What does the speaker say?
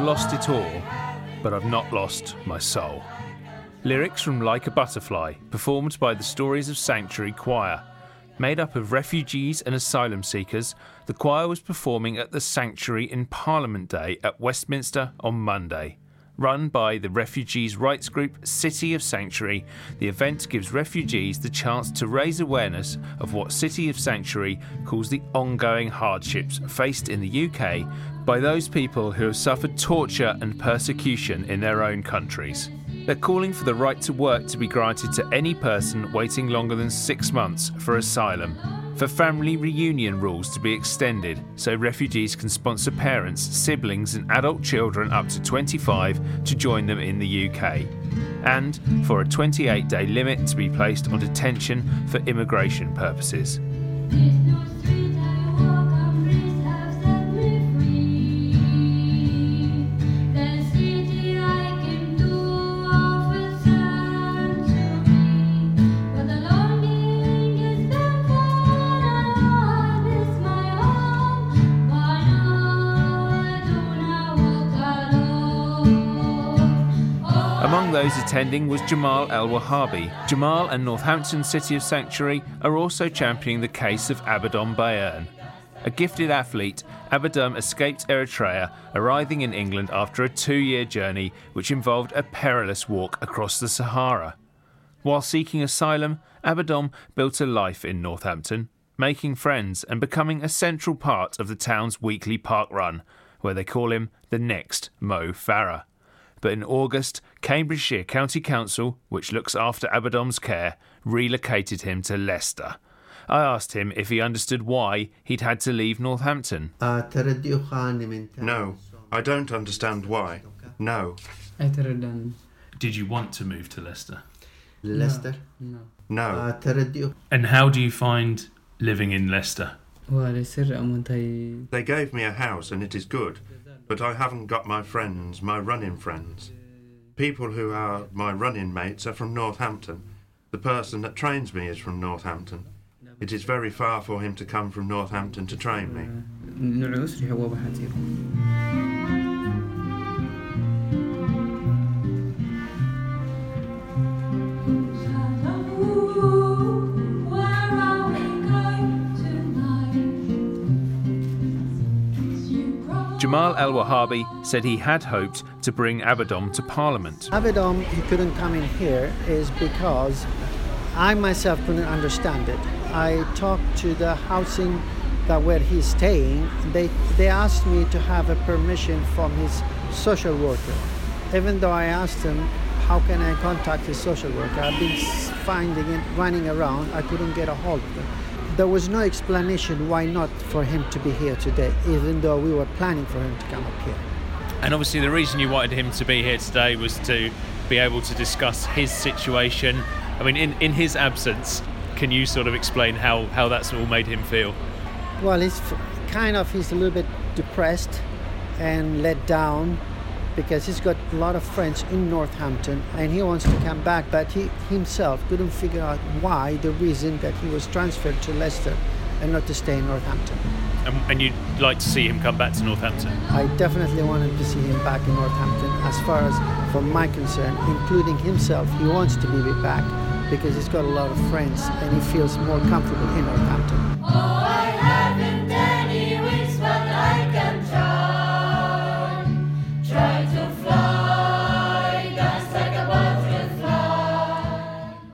lost it all, but I've not lost my soul. Lyrics from Like a Butterfly, performed by the Stories of Sanctuary Choir. Made up of refugees and asylum seekers, the choir was performing at the Sanctuary in Parliament Day at Westminster on Monday. Run by the refugees' rights group City of Sanctuary, the event gives refugees the chance to raise awareness of what City of Sanctuary calls the ongoing hardships faced in the UK by those people who have suffered torture and persecution in their own countries. They're calling for the right to work to be granted to any person waiting longer than six months for asylum, for family reunion rules to be extended so refugees can sponsor parents, siblings, and adult children up to 25 to join them in the UK, and for a 28 day limit to be placed on detention for immigration purposes. Those attending was Jamal El Wahabi. Jamal and Northampton City of Sanctuary are also championing the case of Abaddon Bayern. A gifted athlete, Abaddon escaped Eritrea, arriving in England after a two year journey which involved a perilous walk across the Sahara. While seeking asylum, Abaddon built a life in Northampton, making friends and becoming a central part of the town's weekly park run, where they call him the next Mo Farah but in August, Cambridgeshire County Council, which looks after Abaddon's care, relocated him to Leicester. I asked him if he understood why he'd had to leave Northampton. No, I don't understand why. No. Did you want to move to Leicester? Leicester? No. And how do you find living in Leicester? They gave me a house and it is good, but I haven't got my friends, my running friends. People who are my running mates are from Northampton. The person that trains me is from Northampton. It is very far for him to come from Northampton to train me. Jamal El Wahabi said he had hoped to bring Abaddon to Parliament. Abaddon, he couldn't come in here is because I myself couldn't understand it. I talked to the housing that where he's staying. They they asked me to have a permission from his social worker. Even though I asked him how can I contact his social worker, I've been finding it running around. I couldn't get a hold of him there was no explanation why not for him to be here today, even though we were planning for him to come up here. And obviously, the reason you wanted him to be here today was to be able to discuss his situation. I mean, in, in his absence, can you sort of explain how, how that's all made him feel? Well, he's kind of he's a little bit depressed and let down because he's got a lot of friends in Northampton and he wants to come back, but he himself couldn't figure out why, the reason that he was transferred to Leicester and not to stay in Northampton. And, and you'd like to see him come back to Northampton? I definitely wanted to see him back in Northampton. As far as from my concern, including himself, he wants to be back because he's got a lot of friends and he feels more comfortable in Northampton. Oh,